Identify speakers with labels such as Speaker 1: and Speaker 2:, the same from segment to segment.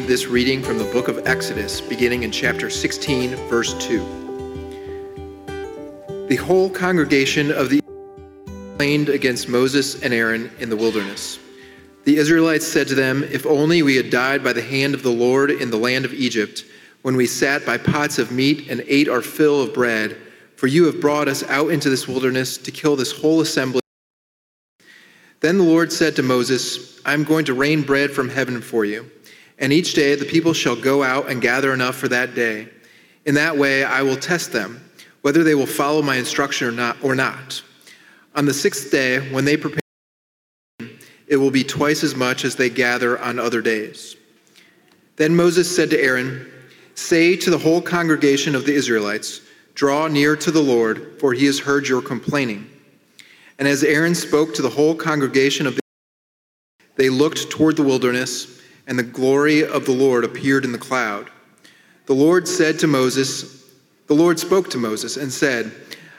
Speaker 1: receive this reading from the book of Exodus, beginning in chapter 16, verse 2. The whole congregation of the complained against Moses and Aaron in the wilderness. The Israelites said to them, If only we had died by the hand of the Lord in the land of Egypt, when we sat by pots of meat and ate our fill of bread, for you have brought us out into this wilderness to kill this whole assembly. Then the Lord said to Moses, I am going to rain bread from heaven for you. And each day the people shall go out and gather enough for that day. In that way I will test them, whether they will follow my instruction or not. Or not. On the sixth day, when they prepare, it will be twice as much as they gather on other days. Then Moses said to Aaron, Say to the whole congregation of the Israelites, Draw near to the Lord, for he has heard your complaining. And as Aaron spoke to the whole congregation of the they looked toward the wilderness and the glory of the Lord appeared in the cloud. The Lord said to Moses, The Lord spoke to Moses and said,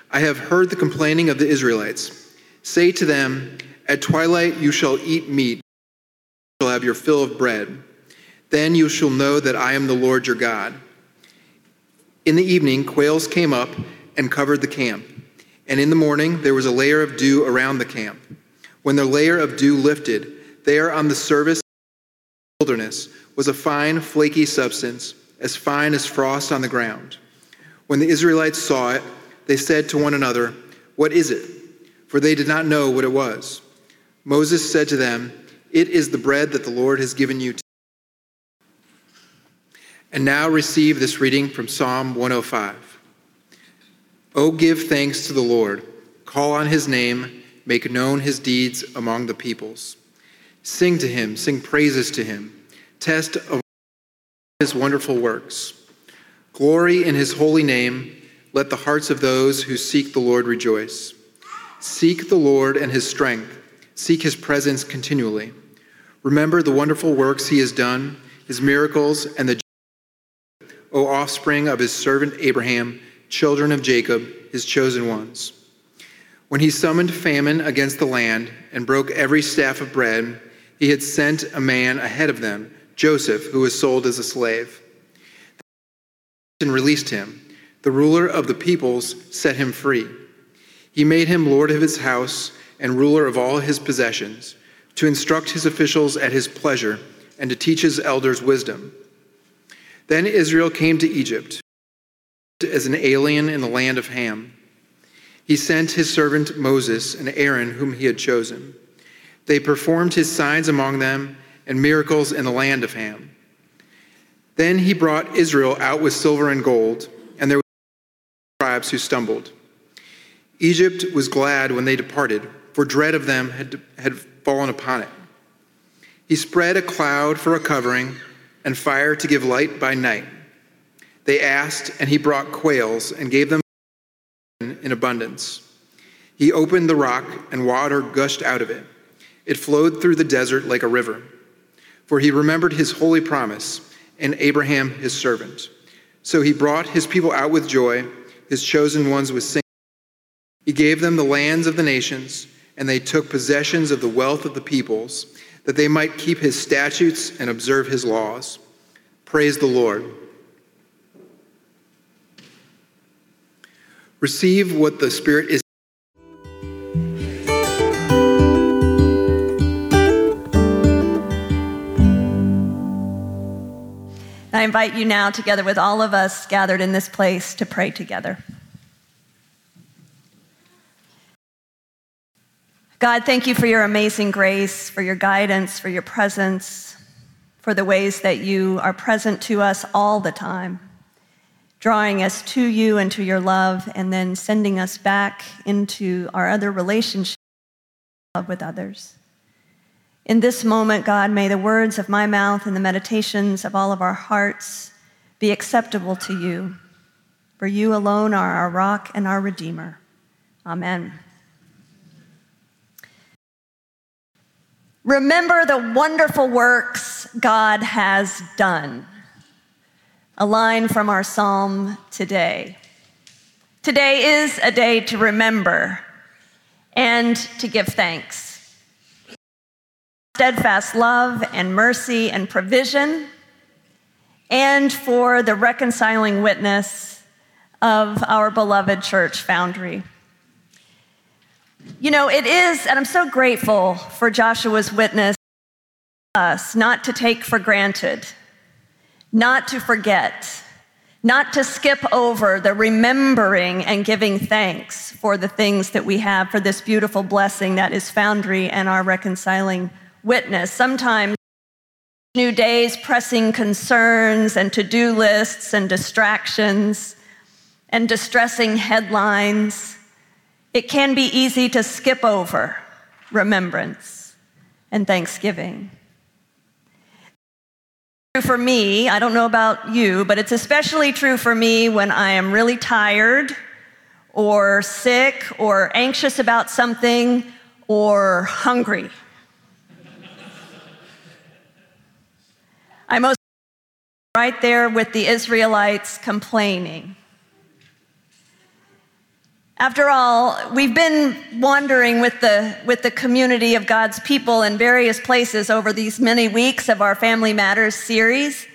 Speaker 1: I have heard the complaining of the Israelites. Say to them, At twilight you shall eat meat, you shall have your fill of bread. Then you shall know that I am the Lord your God. In the evening, quails came up and covered the camp. And in the morning, there was a layer of dew around the camp. When the layer of dew lifted, there on the surface wilderness was a fine, flaky substance, as fine as frost on the ground. When the Israelites saw it, they said to one another, What is it? For they did not know what it was. Moses said to them, It is the bread that the Lord has given you. To and now receive this reading from Psalm 105. Oh, give thanks to the Lord, call on his name, make known his deeds among the peoples. Sing to him, sing praises to him. Test of his wonderful works. Glory in his holy name. Let the hearts of those who seek the Lord rejoice. Seek the Lord and his strength. Seek his presence continually. Remember the wonderful works he has done, his miracles, and the O offspring of his servant Abraham, children of Jacob, his chosen ones. When he summoned famine against the land and broke every staff of bread, he had sent a man ahead of them, Joseph, who was sold as a slave. And released him. The ruler of the peoples set him free. He made him lord of his house and ruler of all his possessions, to instruct his officials at his pleasure and to teach his elders wisdom. Then Israel came to Egypt as an alien in the land of Ham. He sent his servant Moses and Aaron, whom he had chosen. They performed his signs among them and miracles in the land of Ham. Then he brought Israel out with silver and gold, and there were tribes who stumbled. Egypt was glad when they departed, for dread of them had, had fallen upon it. He spread a cloud for a covering and fire to give light by night. They asked, and he brought quails and gave them in abundance. He opened the rock, and water gushed out of it. It flowed through the desert like a river. For he remembered his holy promise and Abraham his servant. So he brought his people out with joy, his chosen ones with singing. He gave them the lands of the nations, and they took possessions of the wealth of the peoples, that they might keep his statutes and observe his laws. Praise the Lord. Receive what the Spirit is.
Speaker 2: I invite you now, together with all of us gathered in this place, to pray together. God, thank you for your amazing grace, for your guidance, for your presence, for the ways that you are present to us all the time, drawing us to you and to your love, and then sending us back into our other relationships with others. In this moment, God, may the words of my mouth and the meditations of all of our hearts be acceptable to you. For you alone are our rock and our redeemer. Amen. Remember the wonderful works God has done. A line from our psalm today. Today is a day to remember and to give thanks steadfast love and mercy and provision and for the reconciling witness of our beloved church foundry. You know, it is, and I'm so grateful for Joshua's witness us not to take for granted, not to forget, not to skip over the remembering and giving thanks for the things that we have for this beautiful blessing that is Foundry and our reconciling witness. Sometimes new days, pressing concerns and to do lists and distractions and distressing headlines, it can be easy to skip over remembrance and thanksgiving. For me, I don't know about you, but it's especially true for me when I am really tired or sick or anxious about something or hungry. I'm right there with the Israelites complaining. After all, we've been wandering with the, with the community of God's people in various places over these many weeks of our Family Matters series.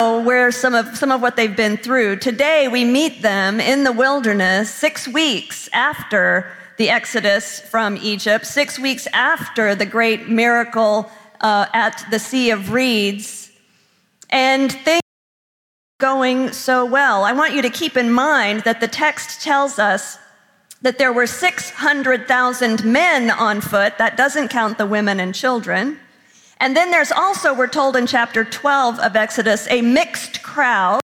Speaker 2: Where some of, some of what they've been through. Today, we meet them in the wilderness six weeks after the Exodus from Egypt, six weeks after the great miracle uh, at the Sea of Reeds, and things going so well. I want you to keep in mind that the text tells us that there were 600,000 men on foot. That doesn't count the women and children. And then there's also, we're told in chapter 12 of Exodus, a mixed crowd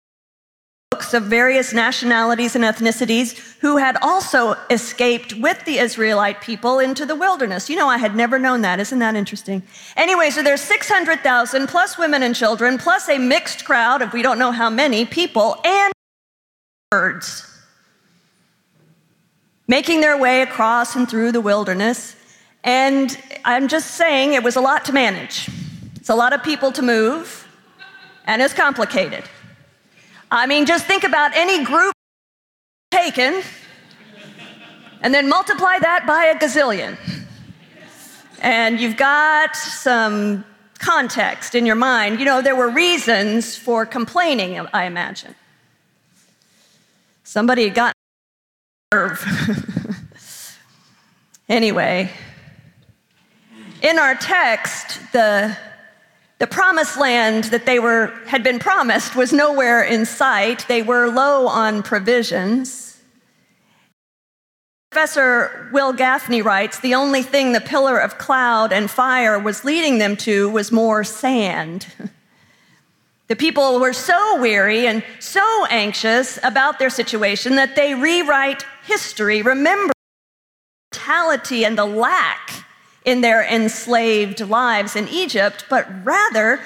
Speaker 2: of various nationalities and ethnicities who had also escaped with the Israelite people into the wilderness. You know, I had never known that. Isn't that interesting? Anyway, so there's 600,000 plus women and children, plus a mixed crowd of we don't know how many people, and birds making their way across and through the wilderness. And I'm just saying it was a lot to manage. It's a lot of people to move, and it's complicated. I mean, just think about any group taken and then multiply that by a gazillion. And you've got some context in your mind. You know, there were reasons for complaining, I imagine. Somebody had gotten nerve. anyway, in our text, the the promised land that they were, had been promised was nowhere in sight. They were low on provisions. Professor Wil Gafney writes the only thing the pillar of cloud and fire was leading them to was more sand. The people were so weary and so anxious about their situation that they rewrite history, remember mortality and the lack in their enslaved lives in Egypt, but rather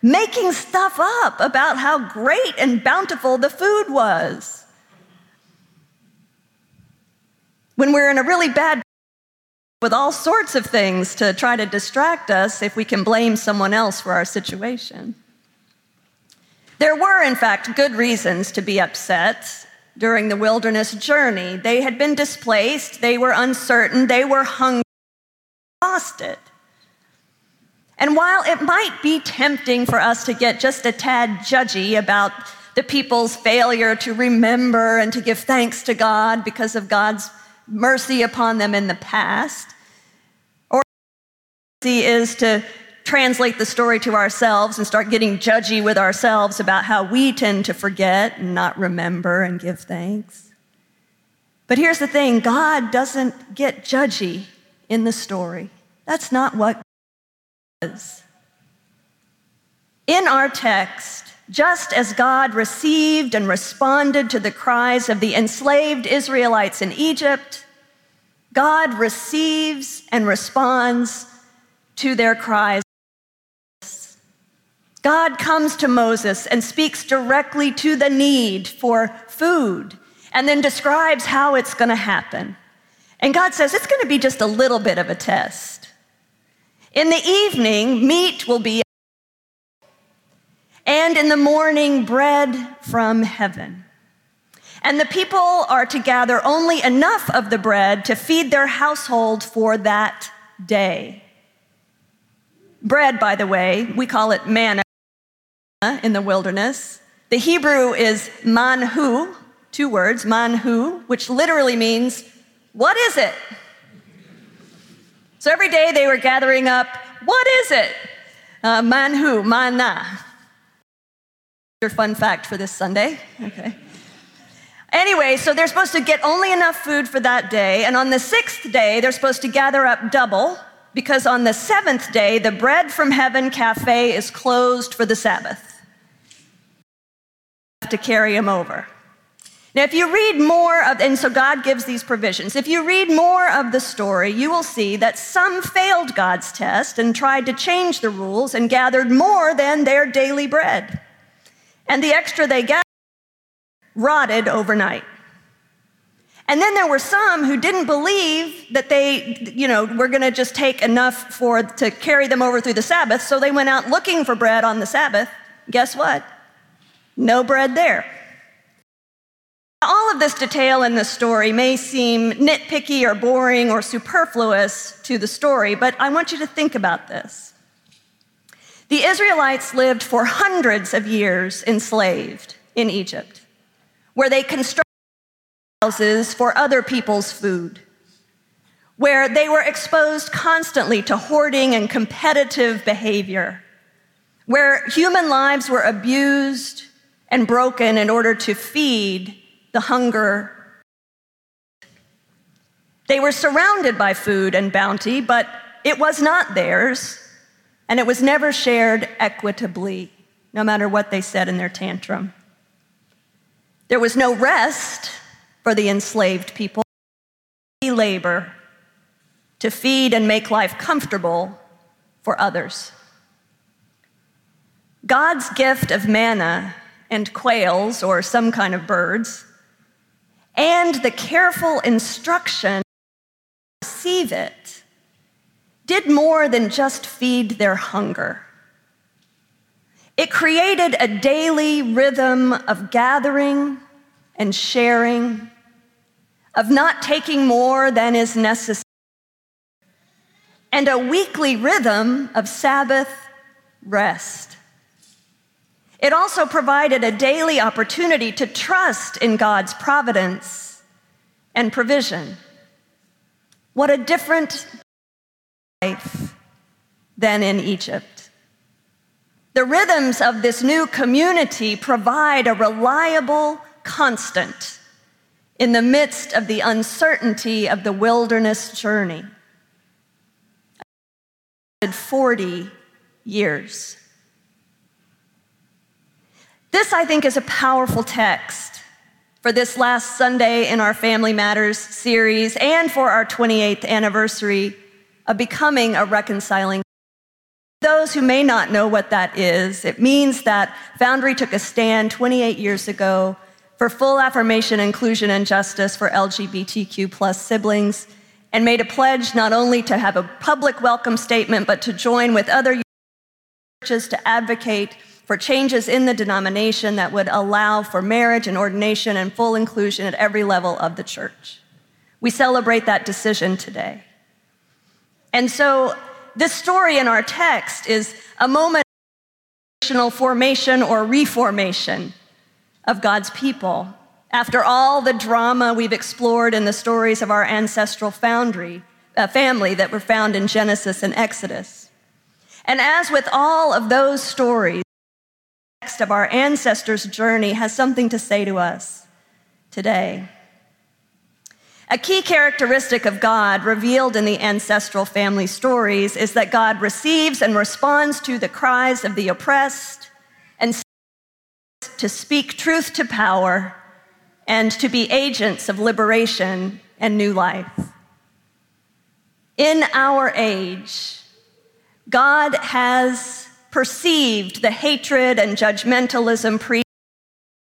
Speaker 2: making stuff up about how great and bountiful the food was. When we're in a really bad with all sorts of things to try to distract us if we can blame someone else for our situation. There were, in fact, good reasons to be upset during the wilderness journey. They had been displaced, they were uncertain, they were hungry lost it. And while it might be tempting for us to get just a tad judgy about the people's failure to remember and to give thanks to God because of God's mercy upon them in the past, or is to translate the story to ourselves and start getting judgy with ourselves about how we tend to forget and not remember and give thanks. But here's the thing God doesn't get judgy in the story. That's not what is. In our text, just as God received and responded to the cries of the enslaved Israelites in Egypt, God receives and responds to their cries. God comes to Moses and speaks directly to the need for food and then describes how it's going to happen. And God says it's going to be just a little bit of a test. In the evening, meat will be, and in the morning, bread from heaven. And the people are to gather only enough of the bread to feed their household for that day. Bread, by the way, we call it manna. in the wilderness. The Hebrew is manhu, two words, manhu, which literally means, what is it? So every day they were gathering up, what is it? Uh, manhu, manna. Your fun fact for this Sunday. Okay. Anyway, so they're supposed to get only enough food for that day, and on the sixth day, they're supposed to gather up double, because on the seventh day, the Bread from Heaven Cafe is closed for the Sabbath. To carry them over. Now, if you read more of, and so God gives these provisions, if you read more of the story, you will see that some failed God's test and tried to change the rules and gathered more than their daily bread. And the extra they gathered rotted overnight. And then there were some who didn't believe that they, you know, were going to just take enough for to carry them over through the Sabbath, so they went out looking for bread on the Sabbath. Guess what? No bread there. All of this detail in the story may seem nitpicky or boring or superfluous to the story, but I want you to think about this. The Israelites lived for hundreds of years enslaved in Egypt, where they constructed houses for other people's food, where they were exposed constantly to hoarding and competitive behavior, where human lives were abused and broken in order to feed the hunger. They were surrounded by food and bounty, but it was not theirs, and it was never shared equitably, no matter what they said in their tantrum. There was no rest for the enslaved people, labor to feed and make life comfortable for others. God's gift of manna and quails, or some kind of birds, and the careful instruction to receive it did more than just feed their hunger. It created a daily rhythm of gathering and sharing of not taking more than is necessary, and a weekly rhythm of Sabbath rest. It also provided a daily opportunity to trust in God's providence and provision. What a different life than in Egypt. The rhythms of this new community provide a reliable constant in the midst of the uncertainty of the wilderness journey. 40 years. This, I think, is a powerful text for this last Sunday in our Family Matters series and for our 28th anniversary of becoming a reconciling. Those who may not know what that is, it means that Foundry took a stand 28 years ago for full affirmation, inclusion, and justice for LGBTQ plus siblings, and made a pledge not only to have a public welcome statement, but to join with other churches to advocate for changes in the denomination that would allow for marriage and ordination and full inclusion at every level of the church. We celebrate that decision today. And so, this story in our text is a moment of formation or reformation of God's people. After all the drama we've explored in the stories of our ancestral foundry, uh, family that were found in Genesis and Exodus. And as with all of those stories, of our ancestors' journey has something to say to us today. A key characteristic of God revealed in the ancestral family stories is that God receives and responds to the cries of the oppressed and to speak truth to power, and to be agents of liberation and new life. In our age, God has perceived the hatred and judgmentalism pre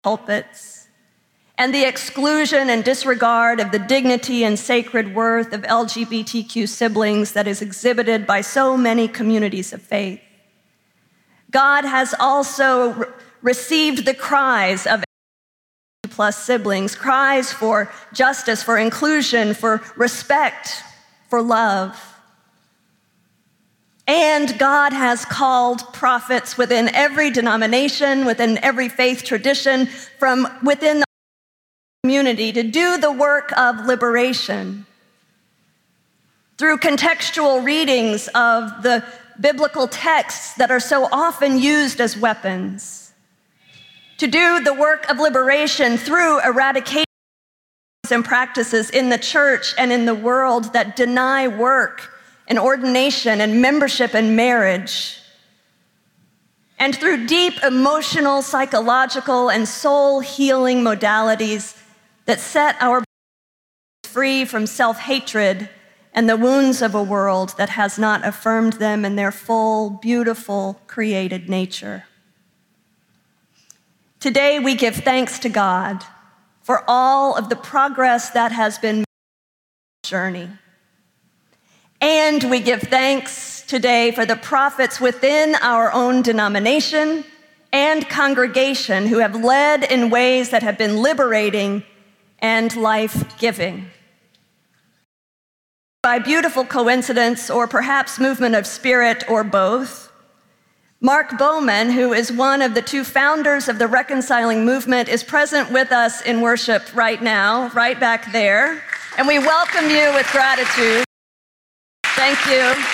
Speaker 2: pulpits and the exclusion and disregard of the dignity and sacred worth of LGBTQ siblings that is exhibited by so many communities of faith. God has also received the cries of plus siblings, cries for justice, for inclusion, for respect, for love. And God has called prophets within every denomination, within every faith tradition, from within the community to do the work of liberation. Through contextual readings of the biblical texts that are so often used as weapons. To do the work of liberation through eradication and practices in the church and in the world that deny work and ordination and membership and marriage. And through deep emotional, psychological, and soul healing modalities that set our bodies free from self hatred and the wounds of a world that has not affirmed them in their full, beautiful, created nature. Today, we give thanks to God for all of the progress that has been made. journey. And we give thanks today for the prophets within our own denomination and congregation who have led in ways that have been liberating and life giving. By beautiful coincidence, or perhaps movement of spirit, or both, Mark Bowman, who is one of the two founders of the reconciling movement, is present with us in worship right now, right back there. And we welcome you with gratitude. Thank you.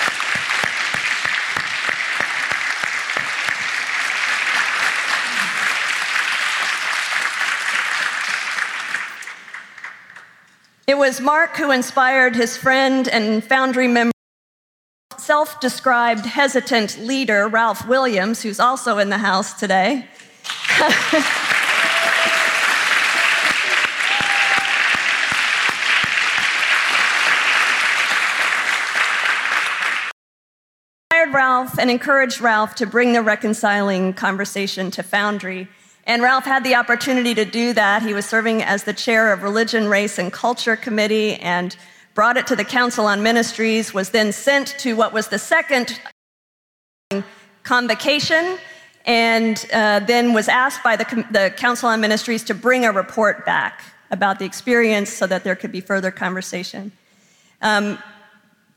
Speaker 2: It was Mark who inspired his friend and Foundry member, self described hesitant leader, Ralph Williams, who's also in the house today. Ralph and encouraged Ralph to bring the reconciling conversation to Foundry. And Ralph had the opportunity to do that. He was serving as the chair of Religion, Race, and Culture Committee and brought it to the Council on Ministries, was then sent to what was the second convocation, and uh, then was asked by the, the Council on Ministries to bring a report back about the experience so that there could be further conversation. Um,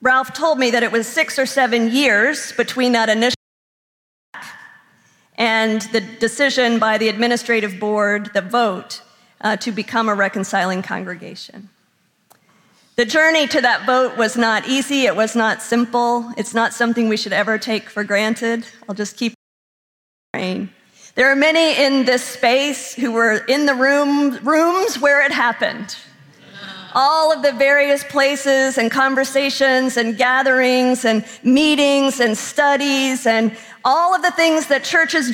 Speaker 2: Ralph told me that it was six or seven years between that initial and the decision by the administrative board, the vote, uh, to become a reconciling congregation. The journey to that vote was not easy, it was not simple, it's not something we should ever take for granted. I'll just keep praying. There are many in this space who were in the room, rooms where it happened all of the various places and conversations and gatherings and meetings and studies and all of the things that churches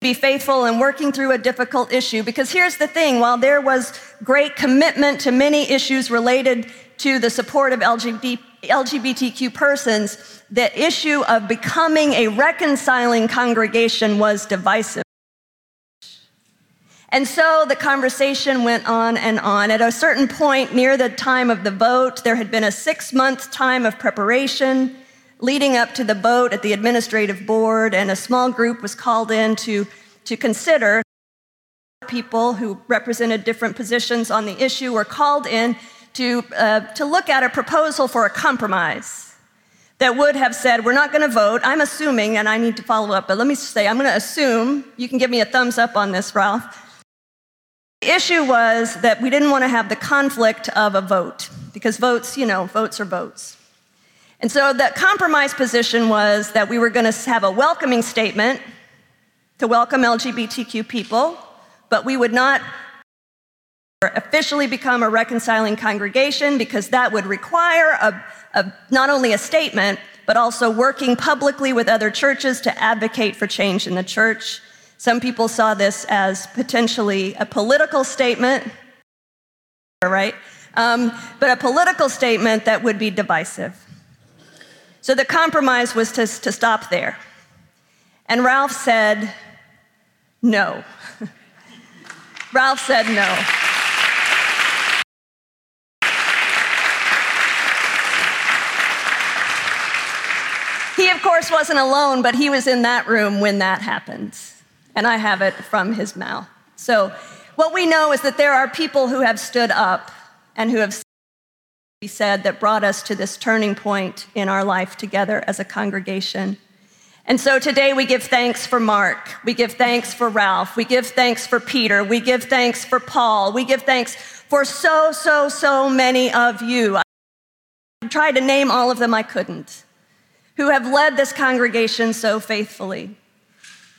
Speaker 2: be faithful in working through a difficult issue. Because here's the thing while there was great commitment to many issues related to the support of LGBTQ persons, the issue of becoming a reconciling congregation was divisive. And so the conversation went on and on. At a certain point near the time of the vote, there had been a six month time of preparation leading up to the vote at the administrative board, and a small group was called in to, to consider. People who represented different positions on the issue were called in to, uh, to look at a proposal for a compromise that would have said, We're not going to vote. I'm assuming, and I need to follow up, but let me say, I'm going to assume, you can give me a thumbs up on this, Ralph the issue was that we didn't want to have the conflict of a vote, because votes, you know, votes are votes. And so the compromise position was that we were going to have a welcoming statement to welcome LGBTQ people, but we would not officially become a reconciling congregation because that would require a, a, not only a statement, but also working publicly with other churches to advocate for change in the church. Some people saw this as potentially a political statement, right? Um, but a political statement that would be divisive. So the compromise was to, to stop there. And Ralph said, no. Ralph said no. He, of course, wasn't alone, but he was in that room when that happened and I have it from his mouth. So, what we know is that there are people who have stood up and who have said that brought us to this turning point in our life together as a congregation. And so today we give thanks for Mark. We give thanks for Ralph. We give thanks for Peter. We give thanks for Paul. We give thanks for so, so, so many of you. I tried to name all of them, I couldn't, who have led this congregation so faithfully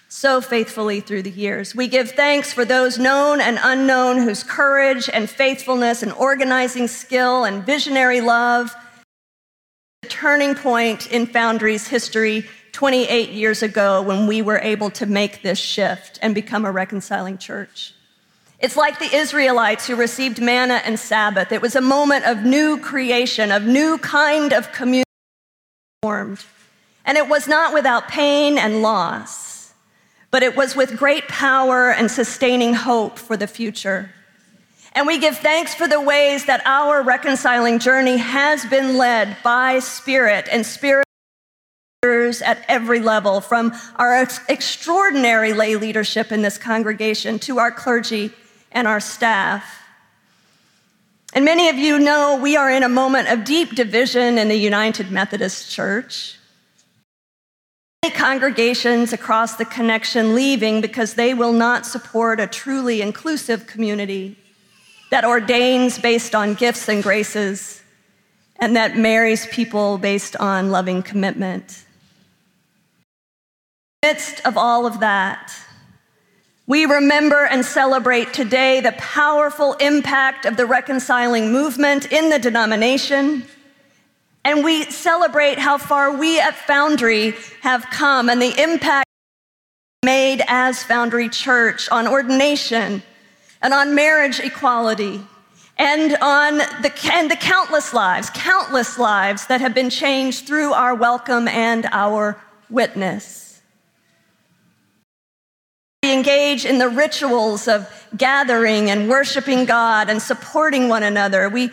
Speaker 2: so faithfully through the years. We give thanks for those known and unknown whose courage and faithfulness and organizing skill and visionary love, the turning point in Foundry's history 28 years ago when we were able to make this shift and become a reconciling church. It's like the Israelites who received manna and Sabbath. It was a moment of new creation, of new kind of community formed. And it was not without pain and loss but it was with great power and sustaining hope for the future. And we give thanks for the ways that our reconciling journey has been led by Spirit and Spirit at every level, from our extraordinary lay leadership in this congregation to our clergy and our staff. And many of you know we are in a moment of deep division in the United Methodist Church. Many congregations across the connection leaving because they will not support a truly inclusive community that ordains based on gifts and graces and that marries people based on loving commitment. In the midst of all of that, we remember and celebrate today the powerful impact of the reconciling movement in the denomination and we celebrate how far we at Foundry have come and the impact made as Foundry Church on ordination and on marriage equality and on the, and the countless lives, countless lives that have been changed through our welcome and our witness. We engage in the rituals of gathering and worshiping God and supporting one another. We,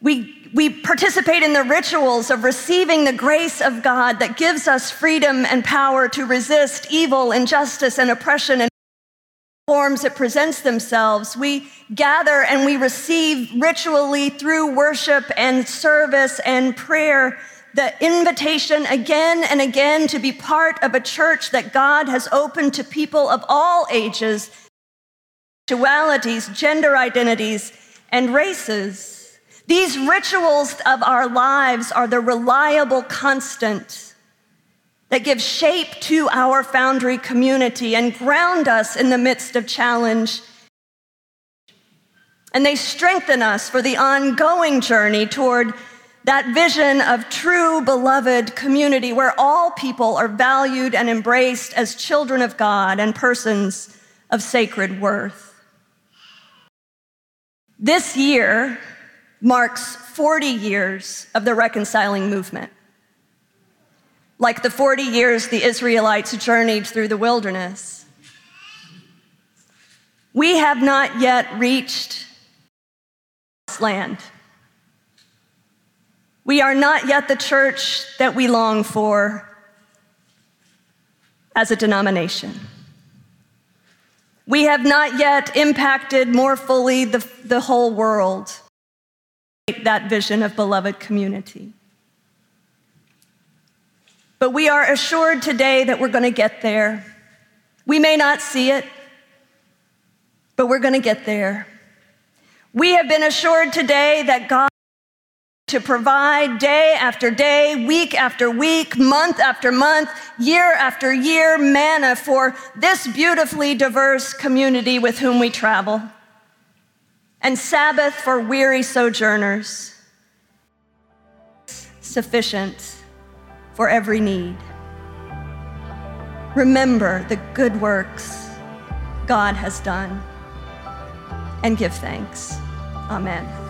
Speaker 2: we we participate in the rituals of receiving the grace of God that gives us freedom and power to resist evil, injustice, and oppression in forms it presents themselves. We gather and we receive ritually through worship and service and prayer the invitation again and again to be part of a church that God has opened to people of all ages, sexualities, gender identities, and races. These rituals of our lives are the reliable constant that give shape to our foundry community and ground us in the midst of challenge. And they strengthen us for the ongoing journey toward that vision of true beloved community where all people are valued and embraced as children of God and persons of sacred worth. This year, marks 40 years of the reconciling movement. Like the 40 years the Israelites journeyed through the wilderness. We have not yet reached this land. We are not yet the church that we long for as a denomination. We have not yet impacted more fully the, the whole world that vision of beloved community. But we are assured today that we're going to get there. We may not see it, but we're going to get there. We have been assured today that God to provide day after day, week after week, month after month, year after year manna for this beautifully diverse community with whom we travel and Sabbath for weary sojourners, sufficient for every need. Remember the good works God has done and give thanks. Amen.